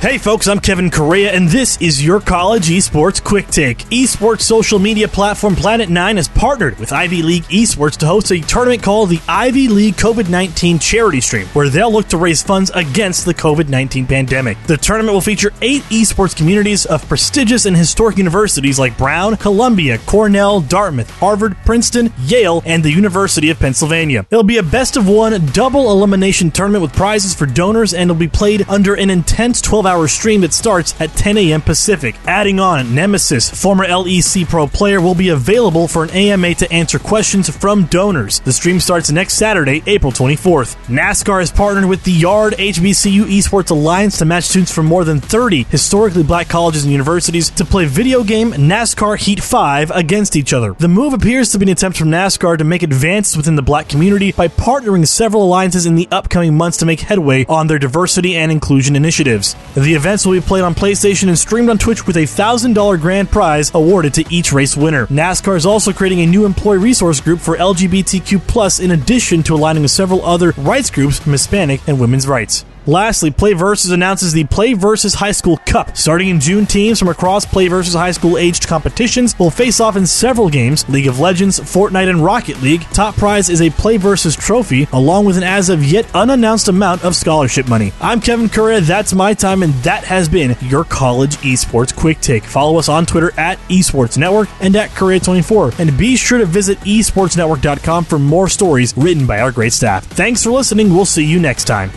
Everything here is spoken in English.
Hey folks, I'm Kevin Correa, and this is your college esports quick take. Esports social media platform Planet 9 has partnered with Ivy League Esports to host a tournament called the Ivy League COVID 19 Charity Stream, where they'll look to raise funds against the COVID 19 pandemic. The tournament will feature eight esports communities of prestigious and historic universities like Brown, Columbia, Cornell, Dartmouth, Harvard, Princeton, Yale, and the University of Pennsylvania. It'll be a best of one double elimination tournament with prizes for donors, and it'll be played under an intense 12 hour stream that starts at 10 a.m. Pacific. Adding on, Nemesis, former LEC Pro player, will be available for an AMA to answer questions from donors. The stream starts next Saturday, April 24th. NASCAR has partnered with the Yard HBCU Esports Alliance to match students from more than 30 historically black colleges and universities to play video game NASCAR Heat 5 against each other. The move appears to be an attempt from NASCAR to make advances within the black community by partnering several alliances in the upcoming months to make headway on their diversity and inclusion initiatives. The events will be played on PlayStation and streamed on Twitch with a $1,000 grand prize awarded to each race winner. NASCAR is also creating a new employee resource group for LGBTQ+, in addition to aligning with several other rights groups from Hispanic and women's rights. Lastly, Play Versus announces the Play Versus High School Cup. Starting in June, teams from across Play Versus High School aged competitions will face off in several games League of Legends, Fortnite, and Rocket League. Top prize is a Play Versus trophy, along with an as of yet unannounced amount of scholarship money. I'm Kevin Correa, that's my time, and that has been your college esports quick take. Follow us on Twitter at Esports Network and at Correa24. And be sure to visit esportsnetwork.com for more stories written by our great staff. Thanks for listening. We'll see you next time.